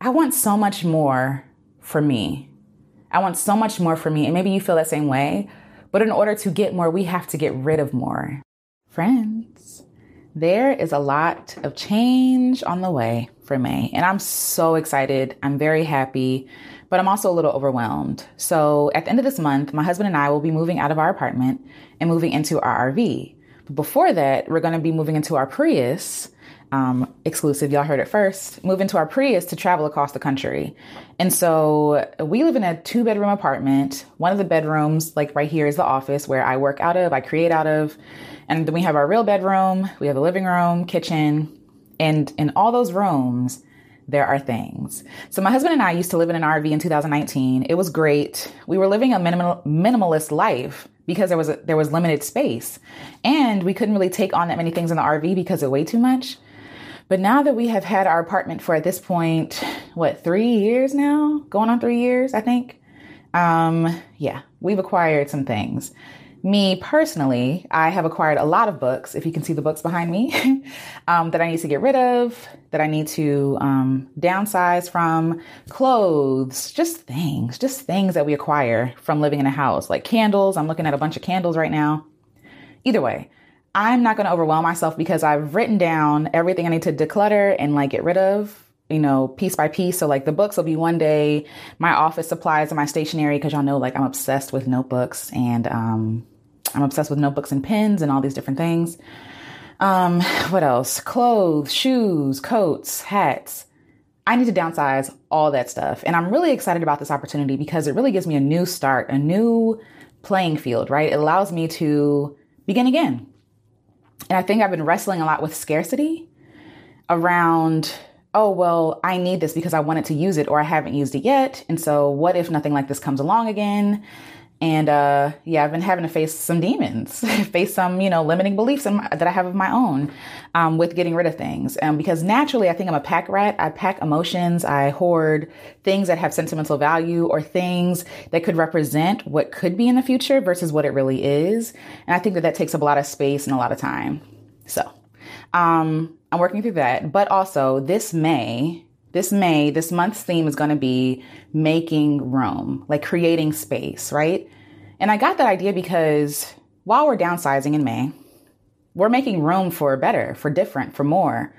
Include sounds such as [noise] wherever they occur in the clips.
I want so much more for me. I want so much more for me. And maybe you feel that same way. But in order to get more, we have to get rid of more. Friends, there is a lot of change on the way for May. And I'm so excited. I'm very happy, but I'm also a little overwhelmed. So at the end of this month, my husband and I will be moving out of our apartment and moving into our RV. But before that, we're going to be moving into our Prius um, exclusive. Y'all heard it first. Move into our Prius to travel across the country. And so we live in a two bedroom apartment. One of the bedrooms, like right here, is the office where I work out of, I create out of. And then we have our real bedroom, we have a living room, kitchen, and in all those rooms, there are things. So my husband and I used to live in an RV in 2019. It was great. We were living a minimal, minimalist life because there was a, there was limited space, and we couldn't really take on that many things in the RV because it weighed too much. But now that we have had our apartment for at this point, what, three years now? Going on three years, I think. Um, yeah, we've acquired some things. Me personally, I have acquired a lot of books, if you can see the books behind me, [laughs] um, that I need to get rid of, that I need to um, downsize from, clothes, just things, just things that we acquire from living in a house, like candles. I'm looking at a bunch of candles right now. Either way, I'm not going to overwhelm myself because I've written down everything I need to declutter and like get rid of, you know, piece by piece. So like the books will be one day, my office supplies and my stationery, because y'all know like I'm obsessed with notebooks and um, I'm obsessed with notebooks and pens and all these different things. Um, what else? Clothes, shoes, coats, hats. I need to downsize all that stuff. And I'm really excited about this opportunity because it really gives me a new start, a new playing field, right? It allows me to begin again and I think I've been wrestling a lot with scarcity around, oh, well, I need this because I wanted to use it or I haven't used it yet. And so what if nothing like this comes along again? And uh, yeah, I've been having to face some demons, [laughs] face some, you know, limiting beliefs my, that I have of my own um, with getting rid of things. Um, because naturally, I think I'm a pack rat. I pack emotions. I hoard things that have sentimental value or things that could represent what could be in the future versus what it really is. And I think that that takes up a lot of space and a lot of time. So um, I'm working through that. But also, this May, this May, this month's theme is going to be making room, like creating space, right? And I got that idea because while we're downsizing in May, we're making room for better, for different, for more,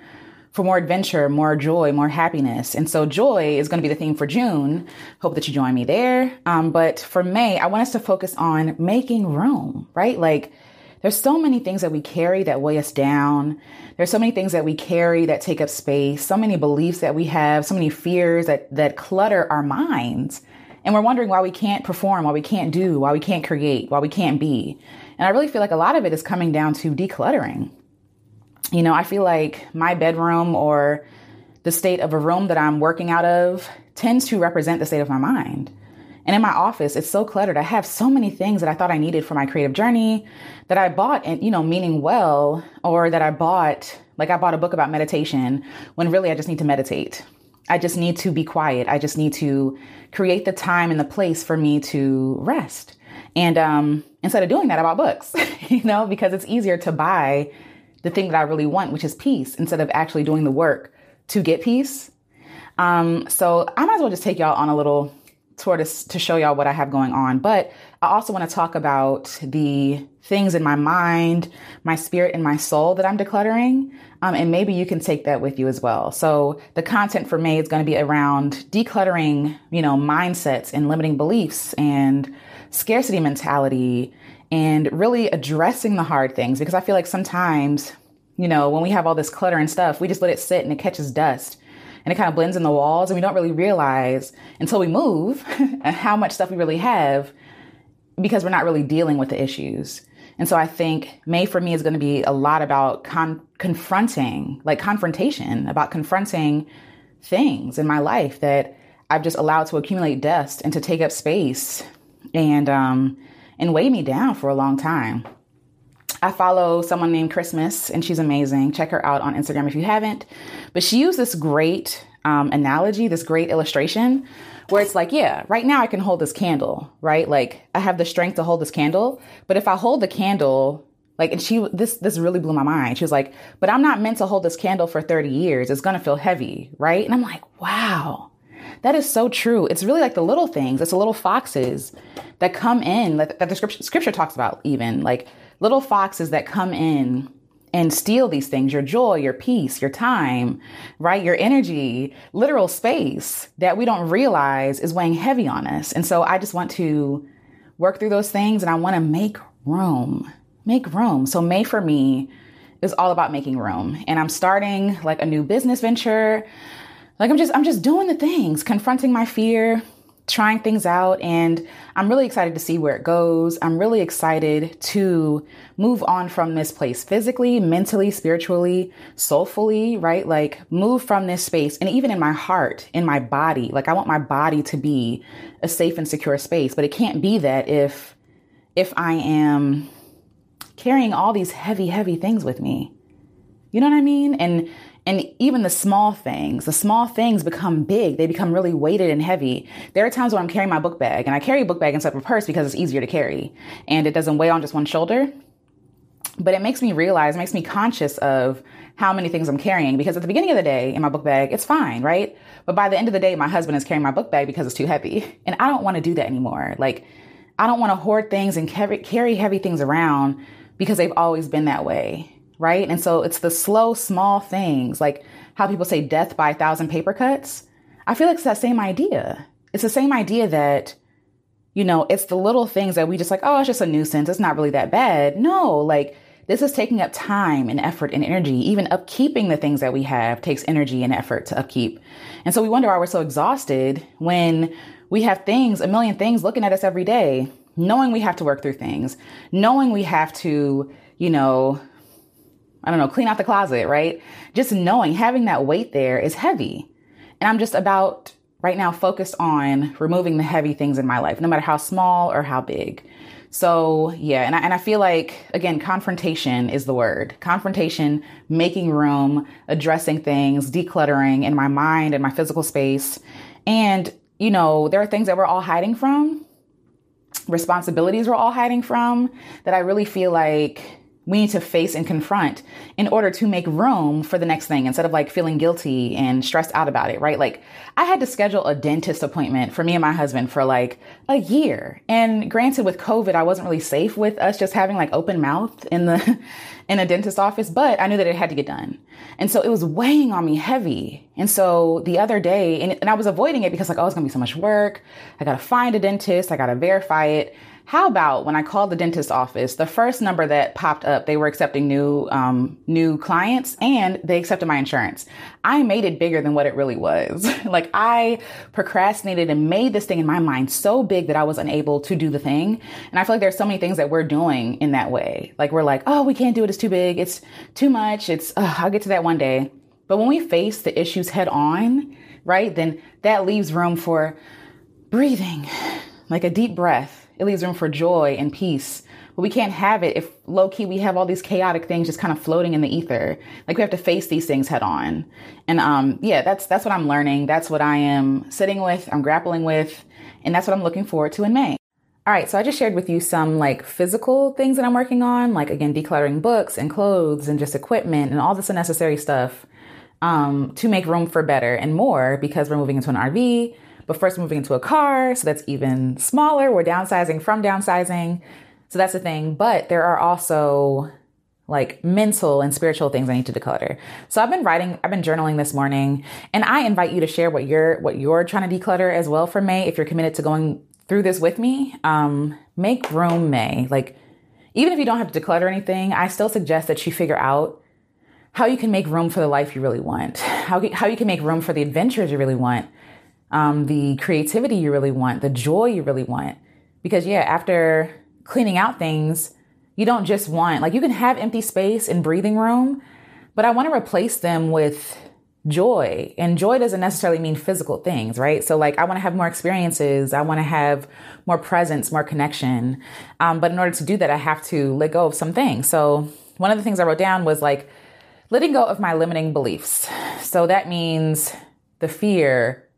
for more adventure, more joy, more happiness. And so joy is going to be the theme for June. Hope that you join me there. Um, but for May, I want us to focus on making room, right? Like there's so many things that we carry that weigh us down. There's so many things that we carry that take up space, so many beliefs that we have, so many fears that, that clutter our minds. And we're wondering why we can't perform, why we can't do, why we can't create, why we can't be. And I really feel like a lot of it is coming down to decluttering. You know, I feel like my bedroom or the state of a room that I'm working out of tends to represent the state of my mind. And in my office, it's so cluttered. I have so many things that I thought I needed for my creative journey that I bought and, you know, meaning well, or that I bought, like I bought a book about meditation when really I just need to meditate. I just need to be quiet. I just need to create the time and the place for me to rest. And um, instead of doing that, I bought books, [laughs] you know, because it's easier to buy the thing that I really want, which is peace, instead of actually doing the work to get peace. Um, so I might as well just take y'all on a little sort of to show y'all what I have going on. But I also want to talk about the things in my mind, my spirit, and my soul that I'm decluttering. Um, and maybe you can take that with you as well. So the content for me is going to be around decluttering, you know, mindsets and limiting beliefs and scarcity mentality and really addressing the hard things because I feel like sometimes, you know, when we have all this clutter and stuff, we just let it sit and it catches dust and it kind of blends in the walls and we don't really realize until we move [laughs] how much stuff we really have because we're not really dealing with the issues. And so I think May for me is going to be a lot about con- confronting, like confrontation, about confronting things in my life that I've just allowed to accumulate dust and to take up space and um and weigh me down for a long time. I follow someone named Christmas and she's amazing. Check her out on Instagram if you haven't. But she used this great um, analogy, this great illustration where it's like, yeah, right now I can hold this candle, right? Like I have the strength to hold this candle. But if I hold the candle Like, and she, this, this really blew my mind. She was like, but I'm not meant to hold this candle for 30 years. It's to feel heavy. Right. And I'm like, wow, that is so true. It's really like the little things. It's the little foxes that come in that, that the scripture, scripture talks about even like little foxes that come in and steal these things your joy, your peace, your time, right? Your energy, literal space that we don't realize is weighing heavy on us. And so I just want to work through those things and I want to make room, make room. So May for me is all about making room. And I'm starting like a new business venture. Like I'm just, I'm just doing the things, confronting my fear, trying things out and I'm really excited to see where it goes. I'm really excited to move on from this place physically, mentally, spiritually, soulfully, right? Like move from this space and even in my heart, in my body. Like I want my body to be a safe and secure space, but it can't be that if if I am carrying all these heavy heavy things with me. You know what I mean? And and even the small things, the small things become big. They become really weighted and heavy. There are times when I'm carrying my book bag and I carry a book bag instead of a purse because it's easier to carry and it doesn't weigh on just one shoulder. But it makes me realize, makes me conscious of how many things I'm carrying because at the beginning of the day in my book bag, it's fine, right? But by the end of the day, my husband is carrying my book bag because it's too heavy. [laughs] And I don't want to do that anymore. Like, I don't want to hoard things and carry heavy things around because they've always been that way right? And so it's the slow, small things, like how people say death by a thousand paper cuts. I feel like it's that same idea. It's the same idea that, you know, it's the little things that we just like, oh, it's just a nuisance. It's not really that bad. No, like this is taking up time and effort and energy. Even upkeeping the things that we have takes energy and effort to upkeep. And so we wonder why we're so exhausted when we have things, a million things looking at us every day, knowing we have to work through things, knowing we have to, you know, I don't know, clean out the closet, right? Just knowing having that weight there is heavy. And I'm just about right now focused on removing the heavy things in my life, no matter how small or how big. So, yeah, and I, and I feel like, again, confrontation is the word. Confrontation, making room, addressing things, decluttering in my mind and my physical space. And, you know, there are things that we're all hiding from, responsibilities we're all hiding from that I really feel like we need to face and confront in order to make room for the next thing instead of like feeling guilty and stressed out about it, right? Like I had to schedule a dentist appointment for me and my husband for like a year. And granted with COVID, I wasn't really safe with us just having like open mouth in the [laughs] in a dentist office, but I knew that it had to get done. And so it was weighing on me heavy. And so the other day, and, and I was avoiding it because like, oh, it's gonna be so much work. I gotta find a dentist, I gotta verify it. How about when I called the dentist office, the first number that popped up, they were accepting new um, new clients and they accepted my insurance. I made it bigger than what it really was. [laughs] like I procrastinated and made this thing in my mind so big that I was unable to do the thing. And I feel like there's so many things that we're doing in that way. Like we're like, oh, we can't do it. It's too big. It's too much. It's I'll get to that one day. But when we face the issues head on, right, then that leaves room for breathing, like a deep breath it leaves room for joy and peace. But we can't have it if low key we have all these chaotic things just kind of floating in the ether. Like we have to face these things head on. And um yeah, that's that's what I'm learning. That's what I am sitting with, I'm grappling with, and that's what I'm looking forward to in May. All right, so I just shared with you some like physical things that I'm working on, like again decluttering books and clothes and just equipment and all this unnecessary stuff um, to make room for better and more because we're moving into an RV but first moving into a car, so that's even smaller. We're downsizing from downsizing. So that's the thing. But there are also like mental and spiritual things I need to declutter. So I've been writing, I've been journaling this morning, and I invite you to share what you're what you're trying to declutter as well for May if you're committed to going through this with me. Um, make room May. Like even if you don't have to declutter anything, I still suggest that you figure out how you can make room for the life you really want. How how you can make room for the adventures you really want um, the creativity you really want, the joy you really want. Because, yeah, after cleaning out things, you don't just want, like, you can have empty space and breathing room, but I want to replace them with joy. And joy doesn't necessarily mean physical things, right? So, like, I want to have more experiences. I want to have more presence, more connection. Um, but in order to do that, I have to let go of some things. So, one of the things I wrote down was like letting go of my limiting beliefs. So, that means the fear,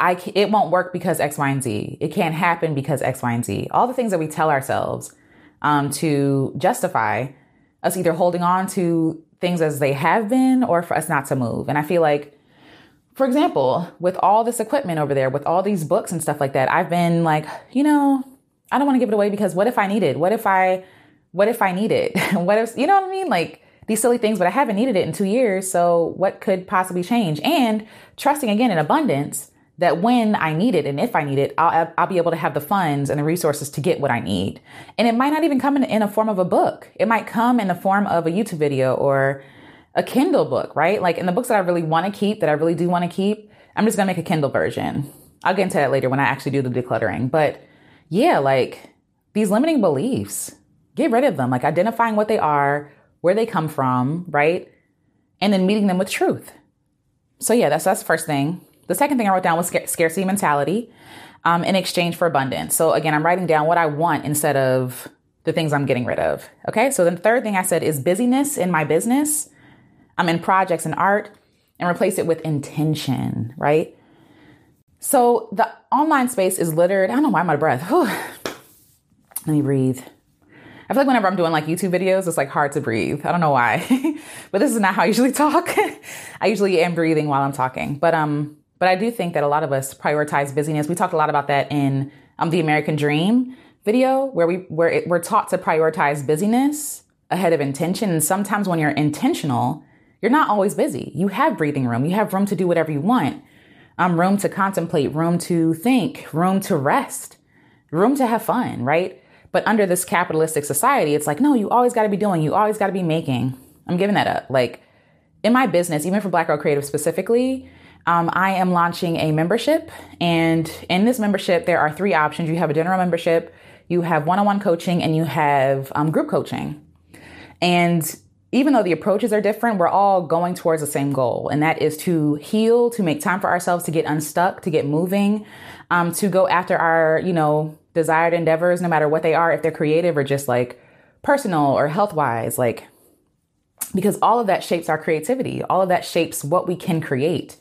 I it won't work because X, Y, and Z. It can't happen because X, Y, and Z. All the things that we tell ourselves um, to justify us either holding on to things as they have been or for us not to move. And I feel like, for example, with all this equipment over there, with all these books and stuff like that, I've been like, you know, I don't want to give it away because what if I need it? What if I, what if I need it? [laughs] what if, you know what I mean? Like these silly things, but I haven't needed it in two years. So what could possibly change? And trusting again in abundance that when I need it and if I need it, I'll, I'll be able to have the funds and the resources to get what I need. And it might not even come in, in a form of a book. It might come in the form of a YouTube video or a Kindle book, right? Like in the books that I really want to keep, that I really do want to keep, I'm just going to make a Kindle version. I'll get into that later when I actually do the decluttering. But yeah, like these limiting beliefs, get rid of them. Like identifying what they are, where they come from, right? And then meeting them with truth. So yeah, that's that's the first thing. The second thing I wrote down was scarcity mentality um, in exchange for abundance. So again, I'm writing down what I want instead of the things I'm getting rid of. Okay. So the third thing I said is busyness in my business. I'm in projects and art and replace it with intention, right? So the online space is littered. I don't know why I'm out of breath. Whew. Let me breathe. I feel like whenever I'm doing like YouTube videos, it's like hard to breathe. I don't know why, [laughs] but this is not how I usually talk. [laughs] I usually am breathing while I'm talking, but um, but I do think that a lot of us prioritize busyness. We talked a lot about that in um, the American Dream video, where we where it, we're taught to prioritize busyness ahead of intention. And sometimes when you're intentional, you're not always busy. You have breathing room. You have room to do whatever you want. Um, room to contemplate, room to think, room to rest, room to have fun, right? But under this capitalistic society, it's like, no, you always got to be doing, you always got to be making. I'm giving that up. Like in my business, even for Black Girl Creative specifically, um, I am launching a membership. And in this membership, there are three options you have a general membership, you have one on one coaching, and you have um, group coaching. And even though the approaches are different, we're all going towards the same goal, and that is to heal, to make time for ourselves, to get unstuck, to get moving, um, to go after our, you know, desired endeavors, no matter what they are, if they're creative or just like personal or health wise, like, because all of that shapes our creativity. All of that shapes what we can create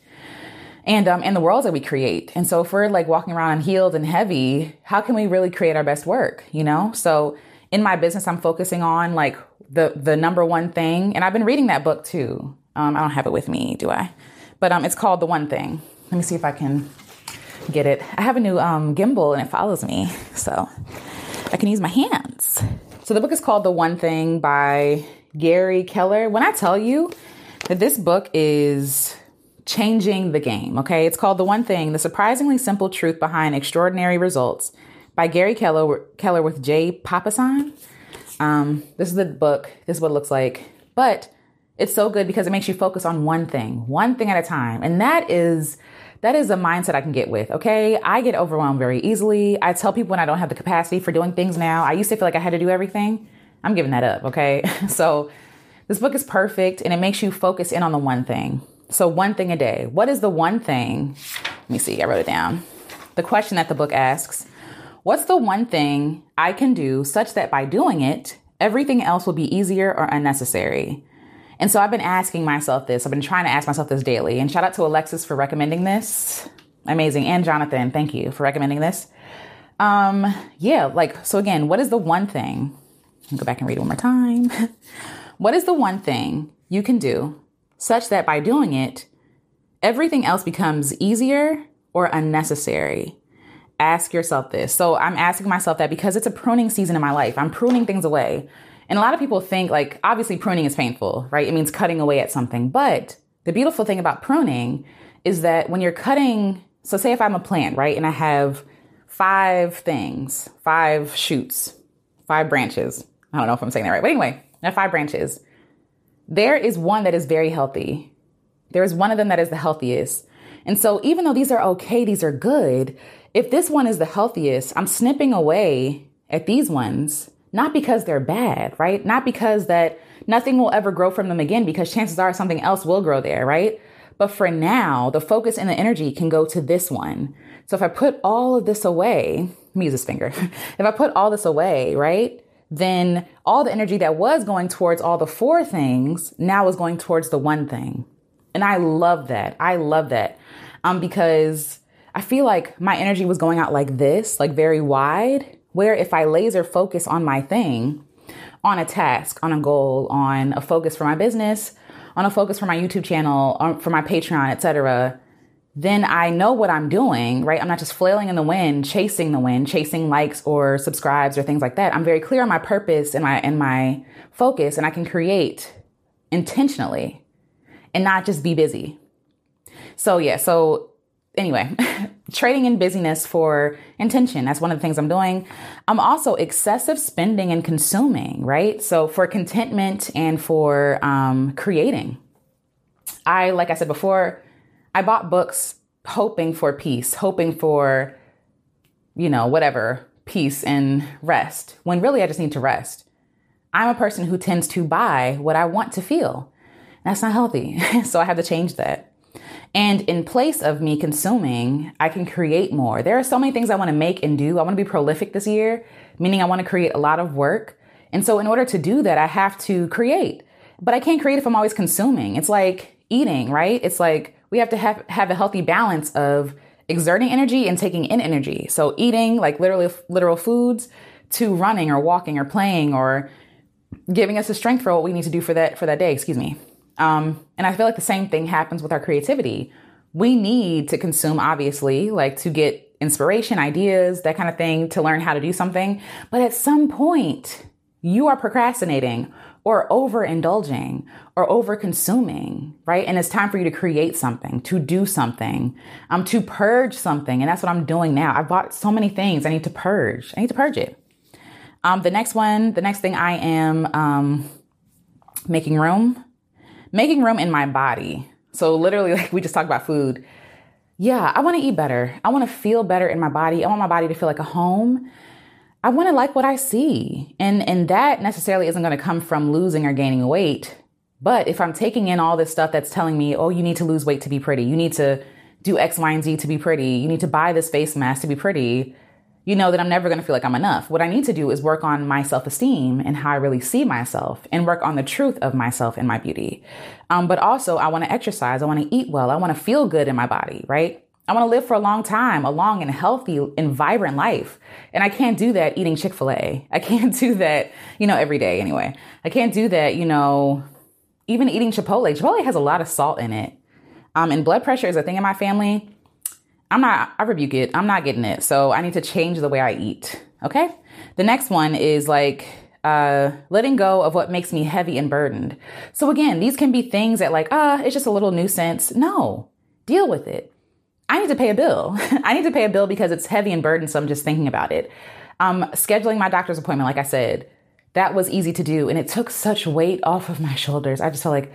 and um and the worlds that we create. And so if we're like walking around healed and heavy, how can we really create our best work? You know? So in my business, I'm focusing on like the the number one thing, and I've been reading that book too. Um, I don't have it with me, do I? But um, it's called The One Thing. Let me see if I can get it. I have a new um, gimbal and it follows me, so I can use my hands. So the book is called The One Thing by Gary Keller. When I tell you that this book is changing the game. Okay. It's called The One Thing, The Surprisingly Simple Truth Behind Extraordinary Results by Gary Keller, Keller with Jay Papasan. Um, this is the book. This is what it looks like. But it's so good because it makes you focus on one thing, one thing at a time. And that is, that is a mindset I can get with. Okay. I get overwhelmed very easily. I tell people when I don't have the capacity for doing things now. I used to feel like I had to do everything. I'm giving that up. Okay. [laughs] so this book is perfect and it makes you focus in on the one thing. So, one thing a day. What is the one thing? Let me see, I wrote it down. The question that the book asks What's the one thing I can do such that by doing it, everything else will be easier or unnecessary? And so I've been asking myself this. I've been trying to ask myself this daily. And shout out to Alexis for recommending this. Amazing. And Jonathan, thank you for recommending this. Um, yeah, like, so again, what is the one thing? go back and read it one more time. [laughs] what is the one thing you can do such that by doing it, everything else becomes easier or unnecessary. Ask yourself this. So I'm asking myself that because it's a pruning season in my life. I'm pruning things away. And a lot of people think like obviously pruning is painful, right? It means cutting away at something. But the beautiful thing about pruning is that when you're cutting, so say if I'm a plant, right? And I have five things, five shoots, five branches. I don't know if I'm saying that right. But anyway, I have five branches. There is one that is very healthy. There is one of them that is the healthiest. And so, even though these are okay, these are good, if this one is the healthiest, I'm snipping away at these ones, not because they're bad, right? Not because that nothing will ever grow from them again, because chances are something else will grow there, right? But for now, the focus and the energy can go to this one. So if I put all of this away, let me use this finger. [laughs] if I put all this away, right? Then all the energy that was going towards all the four things now is going towards the one thing. And I love that. I love that. Um, because I feel like my energy was going out like this, like very wide, where if I laser focus on my thing, on a task, on a goal, on a focus for my business, on a focus for my YouTube channel, or for my Patreon, etc., then I know what I'm doing, right? I'm not just flailing in the wind, chasing the wind, chasing likes or subscribes or things like that. I'm very clear on my purpose and my and my focus, and I can create intentionally and not just be busy. So yeah, so anyway, [laughs] trading in busyness for intention. That's one of the things I'm doing. I'm also excessive spending and consuming, right? So for contentment and for um, creating. I, like I said before, I bought books hoping for peace, hoping for, you know, whatever, peace and rest, when really I just need to rest. I'm a person who tends to buy what I want to feel. That's not healthy. [laughs] so I have to change that. And in place of me consuming, I can create more. There are so many things I want to make and do. I want to be prolific this year, meaning I want to create a lot of work. And so in order to do that, I have to create. But I can't create if I'm always consuming. It's like eating, right? It's like we have to have, have a healthy balance of exerting energy and taking in energy. So eating like literally literal foods to running or walking or playing or giving us the strength for what we need to do for that for that day, excuse me. Um, and I feel like the same thing happens with our creativity. We need to consume, obviously, like to get inspiration, ideas, that kind of thing, to learn how to do something. But at some point, you are procrastinating or overindulging or over consuming, right? And it's time for you to create something, to do something, um, to purge something. And that's what I'm doing now. I bought so many things. I need to purge. I need to purge it. Um, the next one, the next thing I am um, making room making room in my body. So literally, [laughs] like we just talked about food. Yeah, I want to eat better. I want to feel better in my body. I want my body to feel like a home. I want to like what I see. And and that necessarily isn't going to come from losing or gaining weight. But if I'm taking in all this stuff that's telling me, "Oh, you need to lose weight to be pretty. You need to do X, Y, and Z to be pretty. You need to buy this face mask to be pretty." you know that I'm never going to feel like I'm enough. What I need to do is work on my self esteem and how I really see myself and work on the truth of myself and my beauty. Um, but also, I want to exercise. I want to eat well. I want to feel good in my body, right? I want to live for a long time, a long and healthy and vibrant life. And I can't do that eating Chick fil A. I can't [laughs] do that, you know, every day anyway. I can't do that, you know, even eating Chipotle. Chipotle has a lot of salt in it. Um, and blood pressure is a thing in my family. I'm not, I rebuke it. I'm not getting it. So I need to change the way I eat. Okay. The next one is like, uh, letting go of what makes me heavy and burdened. So again, these can be things that like, ah, uh, it's just a little nuisance. No, deal with it. I need to pay a bill. [laughs] I need to pay a bill because it's heavy and burdensome just thinking about it. Um, scheduling my doctor's appointment, like I said, that was easy to do and it took such weight off of my shoulders. I just felt like,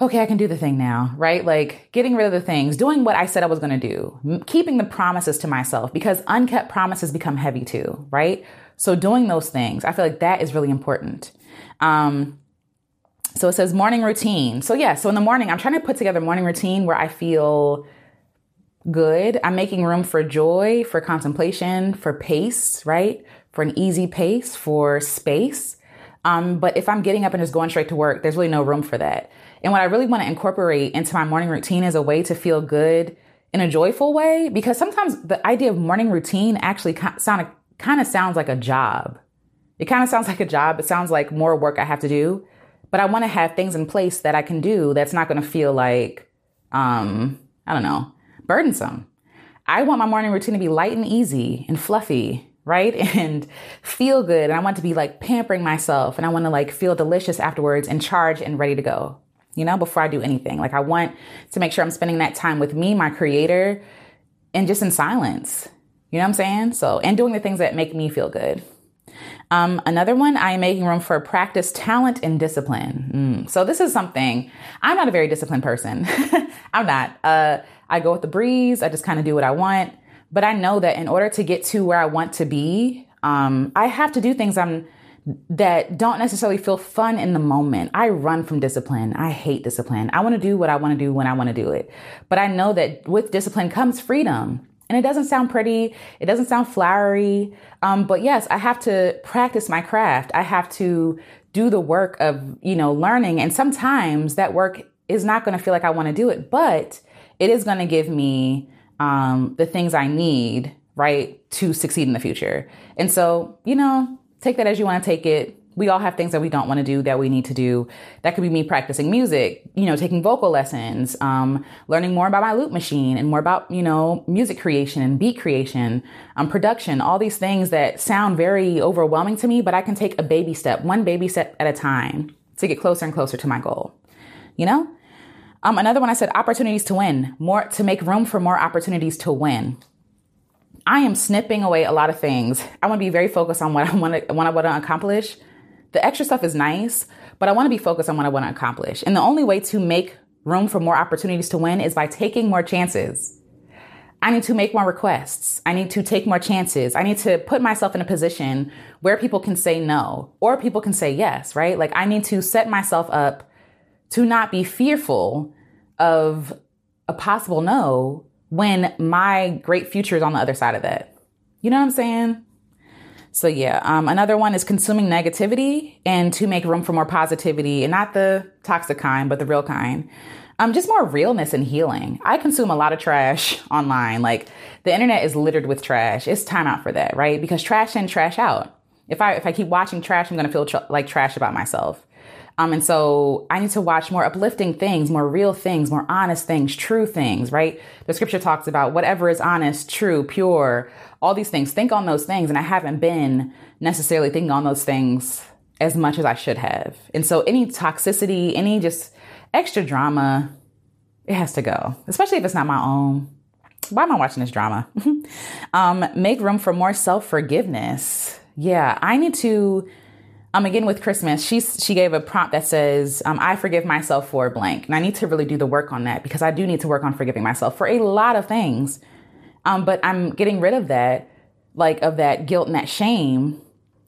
okay, I can do the thing now, right? Like getting rid of the things, doing what I said I was going to do, keeping the promises to myself because unkept promises become heavy too, right? So doing those things, I feel like that is really important. Um, so it says morning routine. So yeah, so in the morning, I'm trying to put together morning routine where I feel good. I'm making room for joy, for contemplation, for pace, right? For an easy pace, for space. Um, but if I'm getting up and just going straight to work, there's really no room for that. And what I really want to incorporate into my morning routine is a way to feel good in a joyful way, because sometimes the idea of morning routine actually sound, kind of sounds like a job. It kind of sounds like a job. It sounds like more work I have to do, but I want to have things in place that I can do that's not going to feel like, um, I don't know, burdensome. I want my morning routine to be light and easy and fluffy right? [laughs] And feel good. And I want to be like pampering myself and I want to like feel delicious afterwards and charged and ready to go you know, before I do anything. Like I want to make sure I'm spending that time with me, my creator, and just in silence. You know what I'm saying? So, and doing the things that make me feel good. Um, another one, I am making room for practice, talent, and discipline. Mm. So this is something I'm not a very disciplined person. [laughs] I'm not. Uh, I go with the breeze. I just kind of do what I want. But I know that in order to get to where I want to be, um, I have to do things I'm that don't necessarily feel fun in the moment. I run from discipline. I hate discipline. I want to do what I want to do when I want to do it. But I know that with discipline comes freedom. And it doesn't sound pretty. It doesn't sound flowery. Um, but yes, I have to practice my craft. I have to do the work of, you know, learning. And sometimes that work is not going to feel like I want to do it, but it is going to give me um, the things I need, right, to succeed in the future. And so, you know, take that as you want to take it. We all have things that we don't want to do that we need to do. That could be me practicing music, you know, taking vocal lessons, um, learning more about my loop machine and more about, you know, music creation and beat creation, um, production, all these things that sound very overwhelming to me, but I can take a baby step, one baby step at a time to get closer and closer to my goal. You know? Um, another one I said opportunities to win, more to make room for more opportunities to win. I am snipping away a lot of things. I want to be very focused on what I want to, what I want to accomplish. The extra stuff is nice, but I want to be focused on what I want to accomplish. And the only way to make room for more opportunities to win is by taking more chances. I need to make more requests. I need to take more chances. I need to put myself in a position where people can say no or people can say yes, right? Like I need to set myself up to not be fearful of a possible no when my great future is on the other side of that. You know what I'm saying? So yeah, um, another one is consuming negativity and to make room for more positivity and not the toxic kind, but the real kind. Um, just more realness and healing. I consume a lot of trash [laughs] online. Like the internet is littered with trash. It's time out for that, right? Because trash in, trash out. If I if I keep watching trash, I'm gonna feel tr- like trash about myself. Um, and so I need to watch more uplifting things, more real things, more honest things, true things, right? The scripture talks about whatever is honest, true, pure, all these things. Think on those things. And I haven't been necessarily thinking on those things as much as I should have. And so any toxicity, any just extra drama, it has to go, especially if it's not my own. Why am I watching this drama? [laughs] um, make room for more self forgiveness. Yeah, I need to um, again with Christmas, she she gave a prompt that says, um, "I forgive myself for blank," and I need to really do the work on that because I do need to work on forgiving myself for a lot of things. Um, but I'm getting rid of that, like of that guilt and that shame,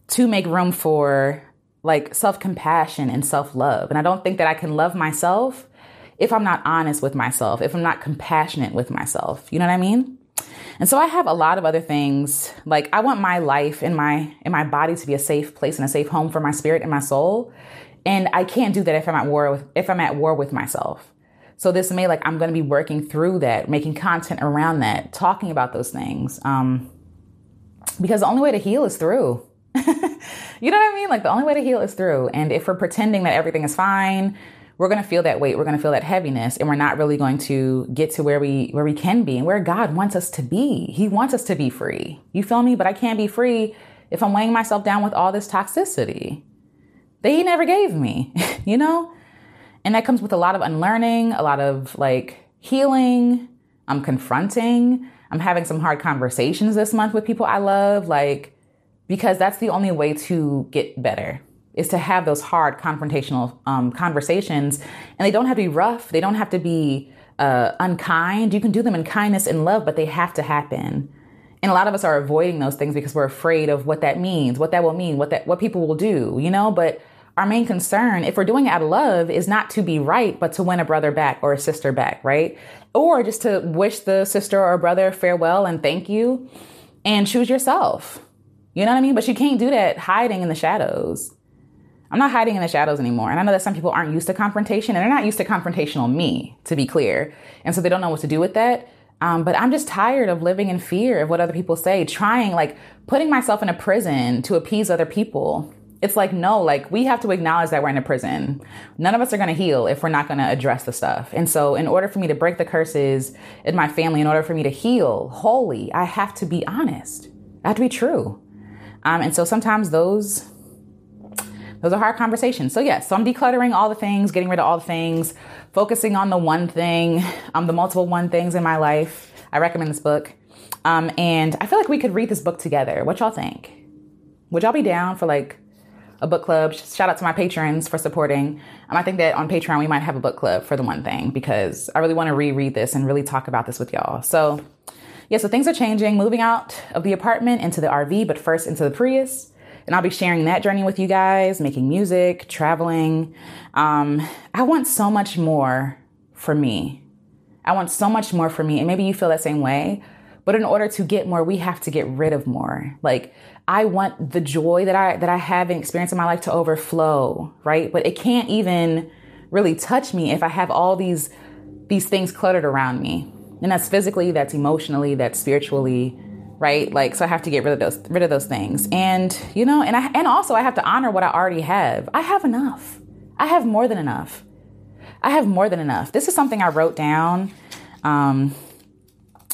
to make room for like self compassion and self love. And I don't think that I can love myself if I'm not honest with myself, if I'm not compassionate with myself. You know what I mean? And so I have a lot of other things. Like I want my life and my in my body to be a safe place and a safe home for my spirit and my soul. And I can't do that if I'm at war with if I'm at war with myself. So this may like I'm going to be working through that, making content around that, talking about those things. Um, because the only way to heal is through. [laughs] you know what I mean? Like the only way to heal is through. And if we're pretending that everything is fine, we're going to feel that weight we're going to feel that heaviness and we're not really going to get to where we where we can be and where god wants us to be. He wants us to be free. You feel me? But i can't be free if i'm weighing myself down with all this toxicity that he never gave me [laughs] you know? And that comes with a lot of unlearning a lot of like healing. I'm confronting. I'm having some hard conversations this month with people i love like because that's the only way to get better is to have those hard confrontational um, conversations and they don't have to be rough. They don't have to be uh, unkind. You can do them in kindness and love but they have to happen. And a lot of us are avoiding those things because we're afraid of what that means what that will mean what that what people will do you know? But our main concern if we're doing it out of love is not to be right but to win a brother back or a sister back right? Or just to wish the sister or brother farewell and thank you and choose yourself. You know what i mean? But you can't do that hiding in the shadows I'm not hiding in the shadows anymore. And I know that some people aren't used to confrontation and they're not used to confrontational me, to be clear. And so they don't know what to do with that. Um, but I'm just tired of living in fear of what other people say, trying, like, putting myself in a prison to appease other people. It's like, no, like, we have to acknowledge that we're in a prison. None of us are going to heal if we're not going to address the stuff. And so, in order for me to break the curses in my family, in order for me to heal wholly, I have to be honest. I have to be true. Um, and so sometimes those those are hard conversations. So yes, so I'm decluttering all the things, getting rid of all the things, focusing on the one thing, um, the multiple one things in my life. I recommend this book. Um, and I feel like we could read this book together. What y'all think? Would y'all be down for like a book club? Shout out to my patrons for supporting. Um, I think that on Patreon we might have a book club for the one thing because I really want to reread this and really talk about this with y'all. So yeah, so things are changing, moving out of the apartment into the RV, but first into the Prius. And I'll be sharing that journey with you guys, making music, traveling. Um, I want so much more for me. I want so much more for me. And maybe you feel that same way. But in order to get more, we have to get rid of more. Like I want the joy that I that I have and experience in my life to overflow, right? But it can't even really touch me if I have all these these things cluttered around me. And that's physically, that's emotionally, that's spiritually, right? Like, so I have to get rid of those, rid of those things. And, you know, and I, and also I have to honor what I already have. I have enough. I have more than enough. I have more than enough. This is something I wrote down um,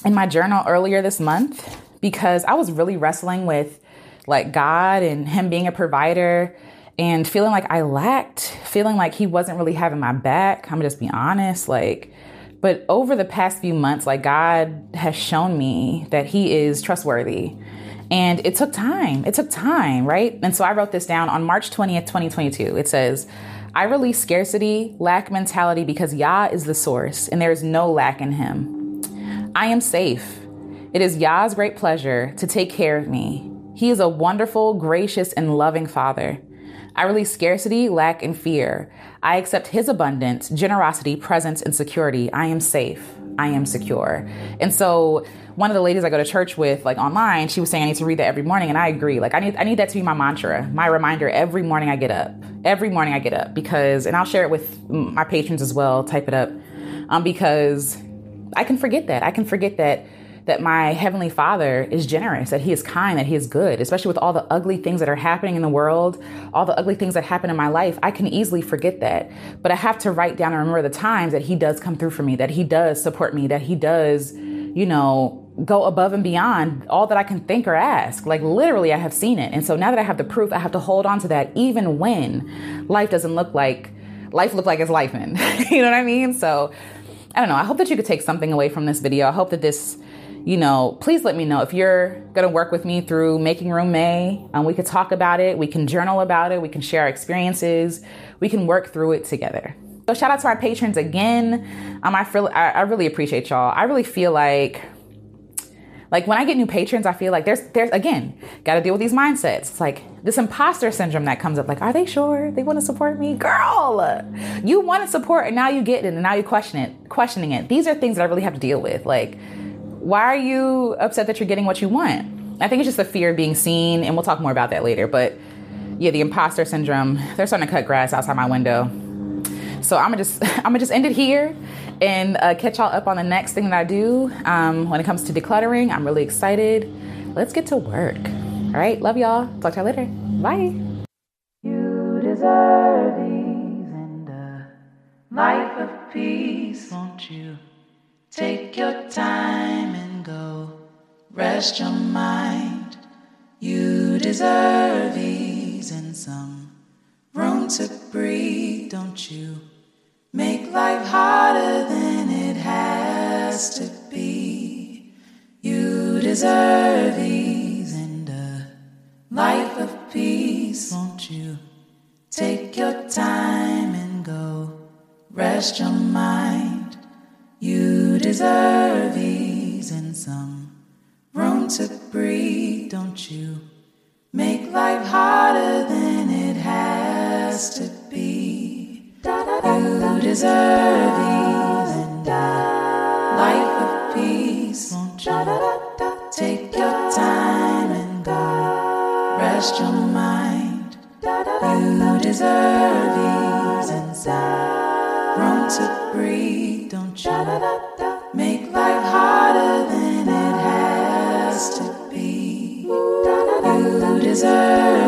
in my journal earlier this month because I was really wrestling with like God and Him being a provider and feeling like I lacked, feeling like He wasn't really having my back. I'm just be honest. Like, but over the past few months, like God has shown me that He is trustworthy. And it took time. It took time, right? And so I wrote this down on March 20th, 2022. It says, I release scarcity, lack mentality because Yah is the source and there is no lack in Him. I am safe. It is Yah's great pleasure to take care of me. He is a wonderful, gracious, and loving Father. I release scarcity, lack, and fear. I accept His abundance, generosity, presence, and security. I am safe. I am secure. And so one of the ladies I go to church with, like online, she was saying I need to read that every morning, and I agree. Like I need I need that to be my mantra, my reminder every morning I get up. Every morning I get up because, and I'll share it with my patrons as well. Type it up, um, because I can forget that. I can forget that that my heavenly father is generous, that he is kind, that he is good, especially with all the ugly things that are happening in the world, all the ugly things that happen in my life. I can easily forget that. But I have to write down and remember the times that he does come through for me, that he does support me, that he does, you know, go above and beyond all that I can think or ask. Like literally, I have seen it. And so now that I have the proof, I have to hold on to that even when life doesn't look like life look like it's life in. [laughs] you know what I mean? So I don't know. I hope that you could take something away from this video. I hope that this you know, please let me know if you're going to work with me through Making Room May. Um, we could talk about it. We can journal about it. We can share our experiences. We can work through it together. So shout out to our patrons again. Um, I feel I, I really appreciate y'all. I really feel like like when I get new patrons, I feel like there's there's again got to deal with these mindsets. It's like this imposter syndrome that comes up. Like, are they sure they want to support me, girl? You want to support, and now you get it, and now you question it, questioning it. These are things that I really have to deal with. Like, why are you upset that you're getting what you want? I think it's just the fear of being seen, and we'll talk more about that later. But yeah, the imposter syndrome. They're starting to cut grass outside my window. So I'm gonna just [laughs] I'm gonna just end it here and uh, catch y'all up on the next thing that I do. Um, when it comes to decluttering, I'm really excited. Let's get to work. All right, love y'all. Talk to y'all later. Bye. You deserve a life of peace, won't you? Take your time and go rest your mind. You deserve ease and some room to breathe, don't you? Make life harder than it has to be. You deserve ease and a life of peace, won't you? Take your time and go rest your mind. You deserve ease and some room to breathe, don't you? Make life harder than it has to be. You deserve ease and life of peace, won't you? Take your time and rest your mind. You deserve ease and breathe don't you? Make life harder than it has to be. You deserve